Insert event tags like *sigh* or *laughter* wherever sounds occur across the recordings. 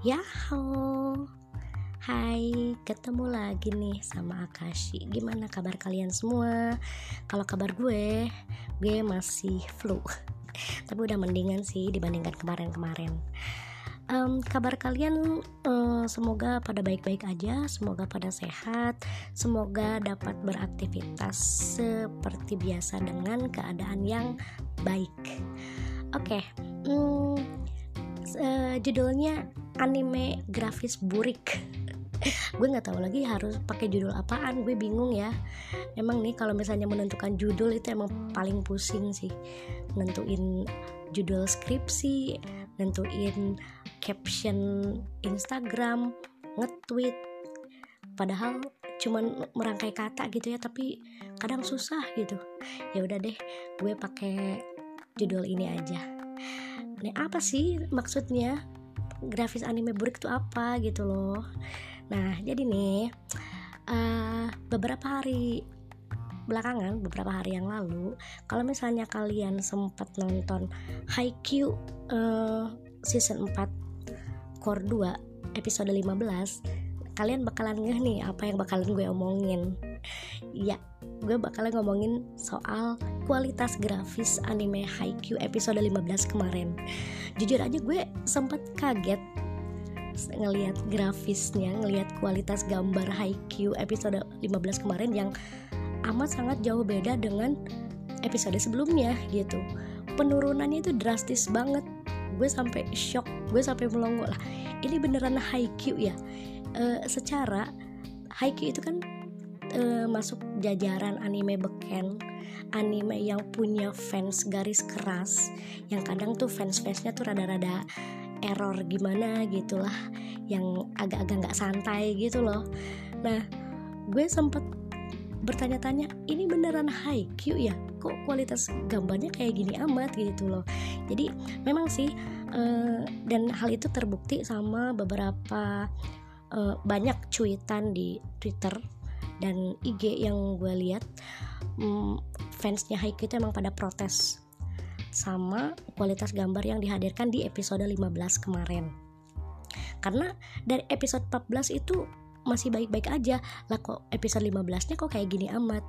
Yahoo Hai, ketemu lagi nih sama Akashi. Gimana kabar kalian semua? Kalau kabar gue, gue masih flu. *laughs* Tapi udah mendingan sih dibandingkan kemarin-kemarin. Um, Kabar kalian um, semoga pada baik-baik aja Semoga pada sehat Semoga dapat beraktivitas seperti biasa dengan keadaan yang baik. Oke, okay, um, uh, judulnya anime grafis burik. *laughs* Gue nggak tahu lagi harus pakai judul apaan gue bingung ya. Emang nih kalau misalnya menentukan judul itu emang paling pusing sih. Nentuin judul skripsi nentuin caption Instagram nge-tweet. Padahal cuman merangkai kata gitu ya tapi kadang susah gitu. Ya udah deh gue pakai judul ini aja. Nih apa sih maksudnya grafis anime burik itu apa gitu loh. Nah jadi nih uh, beberapa hari belakangan beberapa hari yang lalu kalau misalnya kalian sempat nonton Haikyuu uh, season 4 core 2 episode 15 kalian bakalan ngeh nih apa yang bakalan gue omongin ya gue bakalan ngomongin soal kualitas grafis anime Haikyuu episode 15 kemarin. Jujur aja gue sempet kaget ngelihat grafisnya ngelihat kualitas gambar Haikyuu episode 15 kemarin yang amat sangat jauh beda dengan episode sebelumnya gitu. Penurunannya itu drastis banget. Gue sampai shock gue sampai melongo lah. Ini beneran Haikyuu ya? E, secara Haikyuu itu kan uh, masuk jajaran anime beken anime yang punya fans garis keras yang kadang tuh fans-fansnya tuh rada-rada error gimana gitulah yang agak-agak nggak santai gitu loh. Nah gue sempet bertanya-tanya ini beneran high Q ya? Kok kualitas gambarnya kayak gini amat? gitu loh. Jadi memang sih uh, dan hal itu terbukti sama beberapa uh, banyak cuitan di Twitter dan IG yang gue lihat hmm, fansnya Haikyuu itu emang pada protes sama kualitas gambar yang dihadirkan di episode 15 kemarin. Karena dari episode 14 itu masih baik-baik aja. Lah kok episode 15 nya kok kayak gini amat?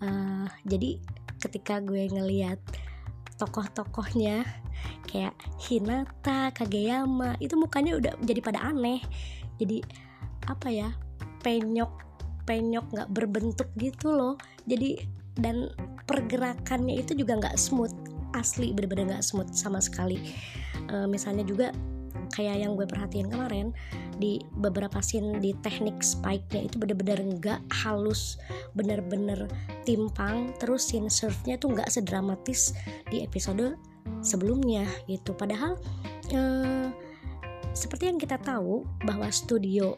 Uh, jadi ketika gue ngeliat tokoh-tokohnya kayak Hinata, Kageyama itu mukanya udah jadi pada aneh. Jadi apa ya penyok penyok nggak berbentuk gitu loh. Jadi dan pergerakannya itu juga nggak smooth. Asli bener-bener nggak smooth sama sekali. E, misalnya juga kayak yang gue perhatiin kemarin di beberapa scene di teknik spike-nya itu bener-bener nggak halus bener-bener timpang. Terus scene surf-nya tuh nggak sedramatis di episode sebelumnya gitu. Padahal e, seperti yang kita tahu bahwa studio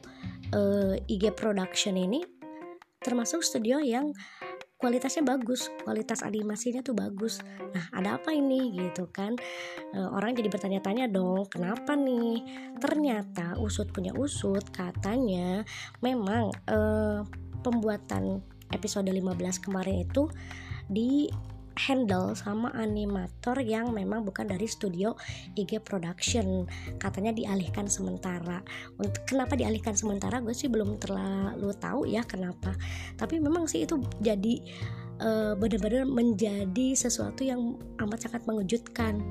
uh, IG Production ini termasuk studio yang kualitasnya bagus, kualitas animasinya tuh bagus. Nah, ada apa ini gitu kan? E, orang jadi bertanya-tanya dong, kenapa nih? Ternyata usut punya usut, katanya memang e, pembuatan episode 15 kemarin itu di handle sama animator yang memang bukan dari studio IG Production. Katanya dialihkan sementara. Untuk kenapa dialihkan sementara? Gue sih belum terlalu tahu ya kenapa. Tapi memang sih itu jadi uh, benar-benar menjadi sesuatu yang amat sangat mengejutkan.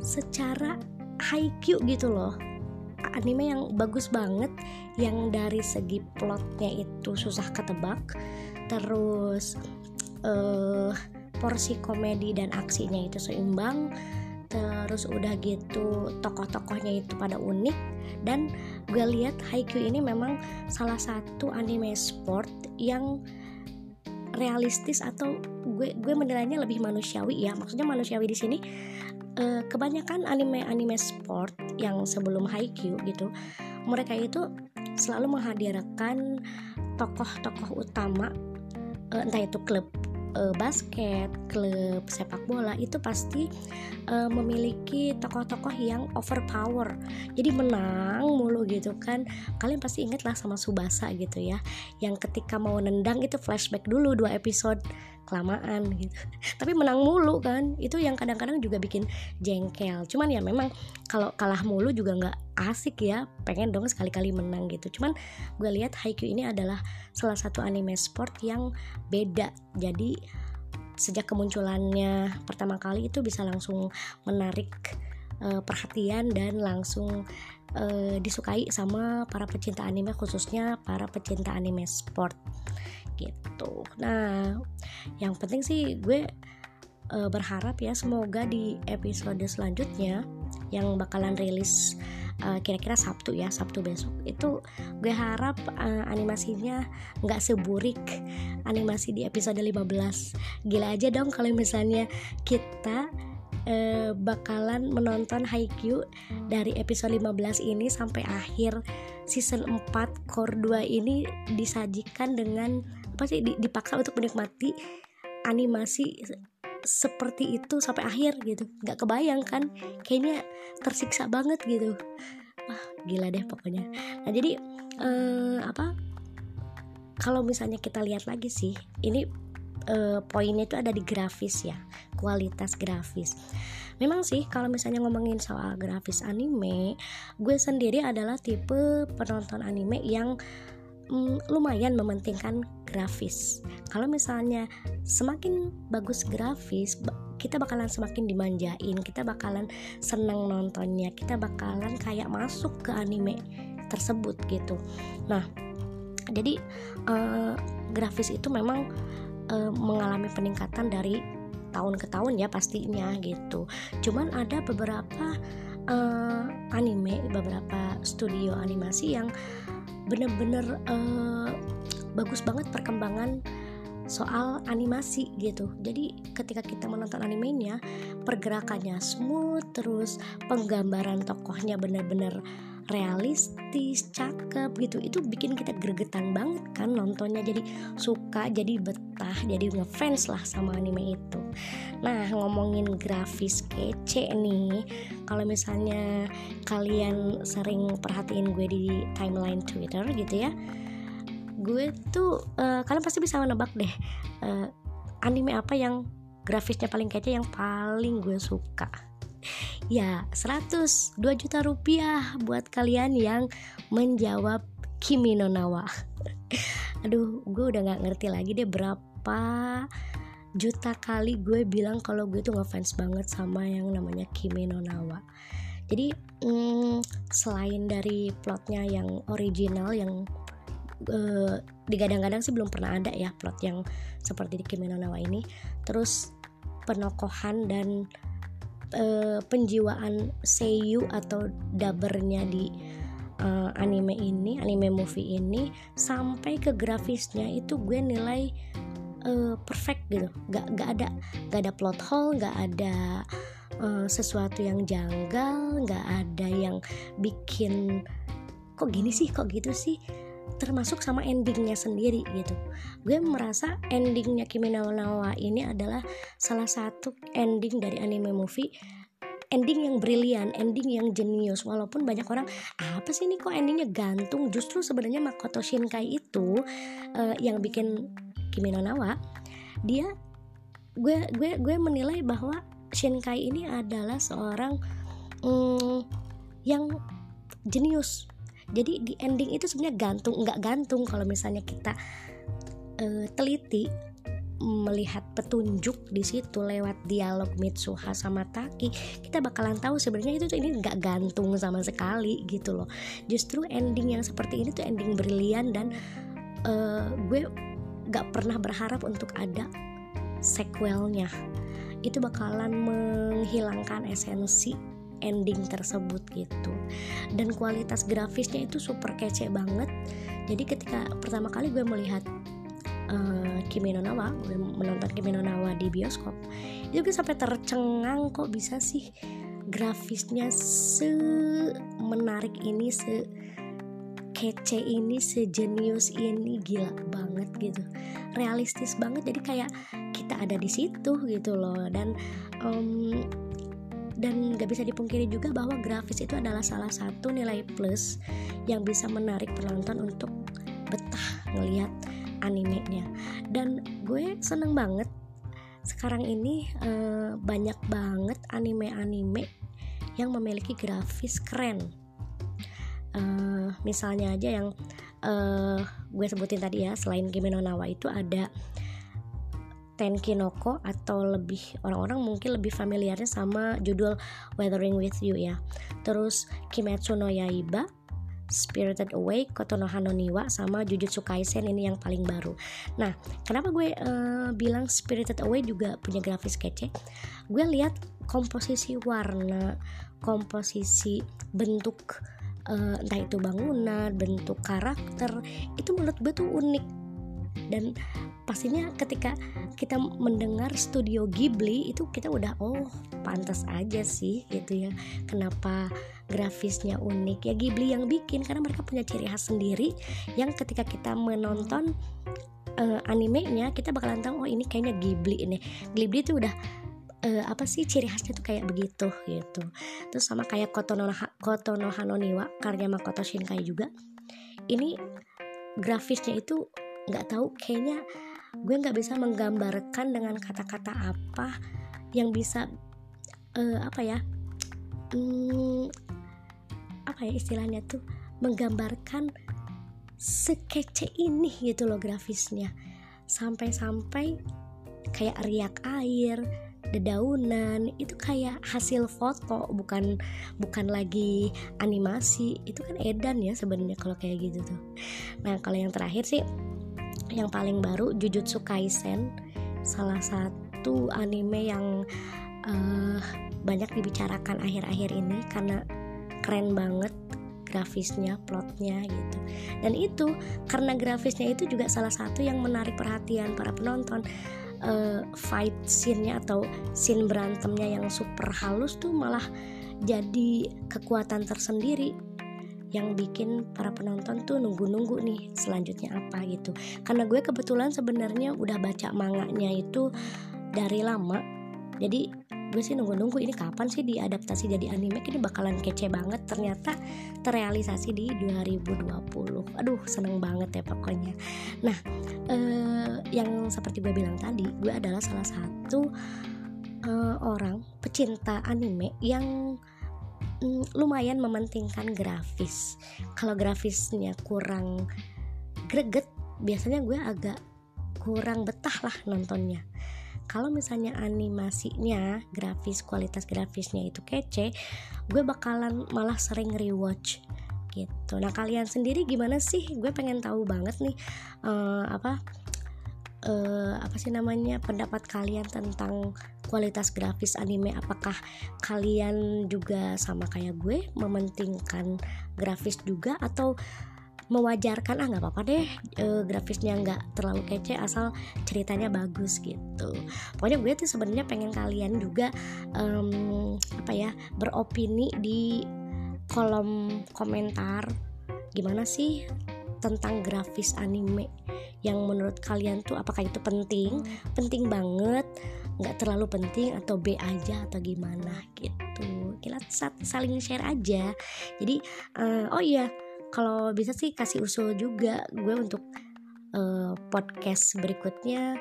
Secara high Q gitu loh. Anime yang bagus banget yang dari segi plotnya itu susah ketebak. Terus uh, porsi komedi dan aksinya itu seimbang terus udah gitu tokoh-tokohnya itu pada unik dan gue lihat Haikyuu ini memang salah satu anime sport yang realistis atau gue gue menilainya lebih manusiawi. Ya maksudnya manusiawi di sini eh, kebanyakan anime-anime sport yang sebelum Haikyuu gitu mereka itu selalu menghadirkan tokoh-tokoh utama eh, entah itu klub uh, basket, klub sepak bola itu pasti uh, memiliki tokoh-tokoh yang overpower. Jadi menang mulu gitu kan. Kalian pasti inget lah sama Subasa gitu ya. Yang ketika mau nendang itu flashback dulu dua episode kelamaan gitu. *laughs* Tapi menang mulu kan. Itu yang kadang-kadang juga bikin jengkel. Cuman ya memang kalau kalah mulu juga nggak asik ya. Pengen dong sekali-kali menang gitu. Cuman gue lihat Haikyuu ini adalah salah satu anime sport yang beda. Jadi sejak kemunculannya pertama kali itu bisa langsung menarik uh, perhatian dan langsung uh, disukai sama para pecinta anime khususnya para pecinta anime sport gitu. Nah, yang penting sih gue uh, berharap ya semoga di episode selanjutnya yang bakalan rilis kira kira-kira Sabtu ya Sabtu besok itu gue harap uh, animasinya nggak seburik animasi di episode 15 gila aja dong kalau misalnya kita uh, bakalan menonton Haikyuu dari episode 15 ini sampai akhir season 4 core 2 ini disajikan dengan apa sih dipaksa untuk menikmati animasi seperti itu sampai akhir gitu. Nggak kebayang kan kayaknya tersiksa banget gitu. Wah gila deh pokoknya. Nah jadi uh, apa kalau misalnya kita lihat lagi sih ini uh, poinnya itu ada di grafis ya kualitas grafis. Memang sih kalau misalnya ngomongin soal grafis anime gue sendiri adalah tipe penonton anime yang mm, lumayan mementingkan grafis kalau misalnya semakin bagus grafis kita bakalan semakin dimanjain kita bakalan seneng nontonnya kita bakalan kayak masuk ke anime tersebut gitu nah jadi uh, grafis itu memang uh, mengalami peningkatan dari tahun ke tahun ya pastinya gitu. Cuman ada beberapa uh, anime, beberapa studio animasi yang bener-bener uh, bagus banget perkembangan soal animasi gitu. Jadi ketika kita menonton animenya, pergerakannya smooth, terus penggambaran tokohnya bener-bener realistis, cakep gitu. Itu bikin kita gregetan banget kan nontonnya. Jadi suka, jadi betah, jadi ngefans lah sama anime itu. Nah, ngomongin grafis kece nih. Kalau misalnya kalian sering perhatiin gue di timeline Twitter gitu ya gue tuh uh, kalian pasti bisa menebak deh uh, anime apa yang grafisnya paling kece yang paling gue suka ya 102 juta rupiah buat kalian yang menjawab Kimi no Nawa. *laughs* Aduh gue udah nggak ngerti lagi deh berapa juta kali gue bilang kalau gue tuh ngefans banget sama yang namanya Kimi no Nawa. Jadi mm, selain dari plotnya yang original yang uh, digadang-gadang sih belum pernah ada ya plot yang seperti di Kimi Nawa ini terus penokohan dan uh, penjiwaan seiyu atau dabernya di uh, anime ini anime movie ini sampai ke grafisnya itu gue nilai uh, perfect gitu. Gak, gak ada gak ada plot hole gak ada uh, sesuatu yang janggal gak ada yang bikin kok gini sih? Kok gitu sih termasuk sama endingnya sendiri gitu gue merasa endingnya Kimi no Nawa ini adalah salah satu ending dari anime movie ending yang brilian, ending yang jenius. Walaupun banyak orang apa sih ini kok endingnya gantung? Justru sebenarnya Makoto Shinkai itu uh, yang bikin Kimi no Nawa, dia gue gue gue menilai bahwa Shinkai ini adalah seorang um, yang jenius jadi di ending itu sebenarnya gantung nggak gantung kalau misalnya kita uh, teliti melihat petunjuk di situ lewat dialog Mitsuha sama Taki kita bakalan tahu sebenarnya itu tuh ini nggak gantung sama sekali gitu loh. Justru ending yang seperti ini tuh ending brilian dan uh, gue nggak pernah berharap untuk ada sequelnya. Itu bakalan menghilangkan esensi ending tersebut gitu. Dan kualitas grafisnya itu super kece banget. Jadi ketika pertama kali gue melihat uh, Kimi no Nawa gue menonton Kimi no Nawa di bioskop itu gue sampai tercengang kok bisa sih grafisnya se menarik ini se kece ini sejenius ini gila banget gitu. Realistis banget jadi kayak kita ada di situ gitu loh. Dan um, dan gak bisa dipungkiri juga bahwa grafis itu adalah salah satu nilai plus yang bisa menarik penonton untuk betah ngelihat animenya. Dan gue seneng banget sekarang ini uh, banyak banget anime-anime yang memiliki grafis keren. Uh, misalnya aja yang uh, gue sebutin tadi ya selain Kimi no itu ada Tenkinoko atau lebih orang-orang mungkin lebih familiarnya sama judul Weathering with You ya. Terus Kimetsu no Yaiba, Spirited Away, Kotono Hanoniwa sama Jujutsu Kaisen ini yang paling baru. Nah, kenapa gue uh, bilang Spirited Away juga punya grafis kece? Gue lihat komposisi warna, komposisi bentuk uh, entah itu bangunan, bentuk karakter, itu menurut gue tuh unik dan pastinya ketika kita mendengar studio Ghibli itu kita udah oh pantas aja sih gitu ya. Kenapa grafisnya unik? Ya Ghibli yang bikin karena mereka punya ciri khas sendiri yang ketika kita menonton uh, animenya kita bakalan tahu oh ini kayaknya Ghibli ini Ghibli itu udah uh, apa sih ciri khasnya tuh kayak begitu gitu. Terus sama kayak Kotono Kotono Hanoniwa karya Makoto Shinkai juga ini grafisnya itu nggak tahu kayaknya gue nggak bisa menggambarkan dengan kata-kata apa yang bisa uh, apa ya hmm, apa ya istilahnya tuh menggambarkan sekece ini gitu loh grafisnya. Sampai-sampai kayak riak air dedaunan itu kayak hasil foto bukan bukan lagi animasi. Itu kan edan ya sebenarnya kalau kayak gitu tuh. Nah kalau yang terakhir sih yang paling baru Jujutsu Kaisen salah satu anime yang uh, banyak dibicarakan akhir-akhir ini karena keren banget grafisnya, plotnya gitu. Dan itu karena grafisnya itu juga salah satu yang menarik perhatian para penonton. Uh, fight scene-nya atau scene berantemnya yang super halus tuh malah jadi kekuatan tersendiri yang bikin para penonton tuh nunggu-nunggu nih selanjutnya apa gitu. Karena gue kebetulan sebenarnya udah baca manganya itu dari lama jadi gue sih nunggu-nunggu ini kapan sih diadaptasi jadi anime ini bakalan kece banget. Ternyata terrealisasi di 2020 aduh seneng banget ya pokoknya. Nah eh, yang seperti gue bilang tadi gue adalah salah satu eh, orang pecinta anime yang mm, lumayan mementingkan grafis. Kalau grafisnya kurang greget biasanya gue agak kurang betah lah nontonnya. Kalau misalnya animasinya grafis kualitas grafisnya itu kece gue bakalan malah sering rewatch gitu. Nah kalian sendiri gimana sih? Gue pengen tahu banget nih uh, apa uh, apa sih namanya pendapat kalian tentang kualitas grafis anime? Apakah kalian juga sama kayak gue mementingkan grafis juga? Atau mewajarkan ah nggak apa-apa deh e, grafisnya nggak terlalu kece asal ceritanya bagus gitu. Pokoknya gue tuh sebenarnya pengen kalian juga um, apa ya beropini di kolom komentar gimana sih tentang grafis anime yang menurut kalian tuh apakah itu penting? Penting banget nggak terlalu penting atau B aja atau gimana gitu. Kita saling share aja. Jadi uh, oh iya kalau bisa sih kasih usul juga gue untuk uh, podcast berikutnya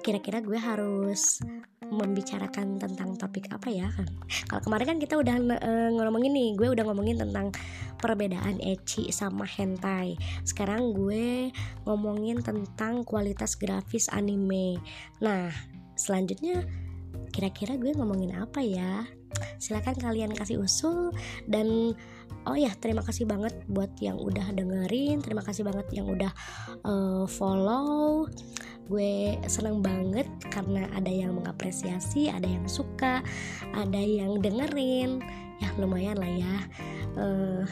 kira-kira gue harus membicarakan tentang topik apa ya? Kan kalau kemarin kan kita udah uh, ngomongin nih gue udah ngomongin tentang perbedaan ecchi sama hentai. Sekarang gue ngomongin tentang kualitas grafis anime. Nah selanjutnya kira-kira gue ngomongin apa ya? Silahkan kalian kasih usul dan oh ya terima kasih banget buat yang udah dengerin terima kasih banget yang udah uh, follow gue seneng banget karena ada yang mengapresiasi ada yang suka ada yang dengerin. Ya lumayan lah ya. Uh,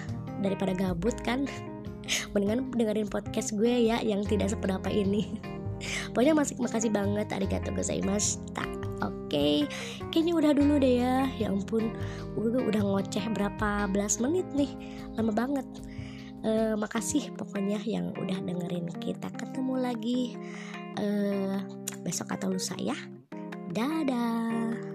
daripada gabut kan *laughs* mendingan dengerin podcast gue ya yang tidak seberapa ini. *laughs* Pokoknya masih makasih banget arigato gozaimashita oke. Okay. kayaknya udah dulu deh ya. Ya ampun gue udah ngoceh berapa belas menit nih. Lama banget. Uh, makasih pokoknya yang udah dengerin kita. Ketemu lagi uh, besok atau lusa ya. Dadah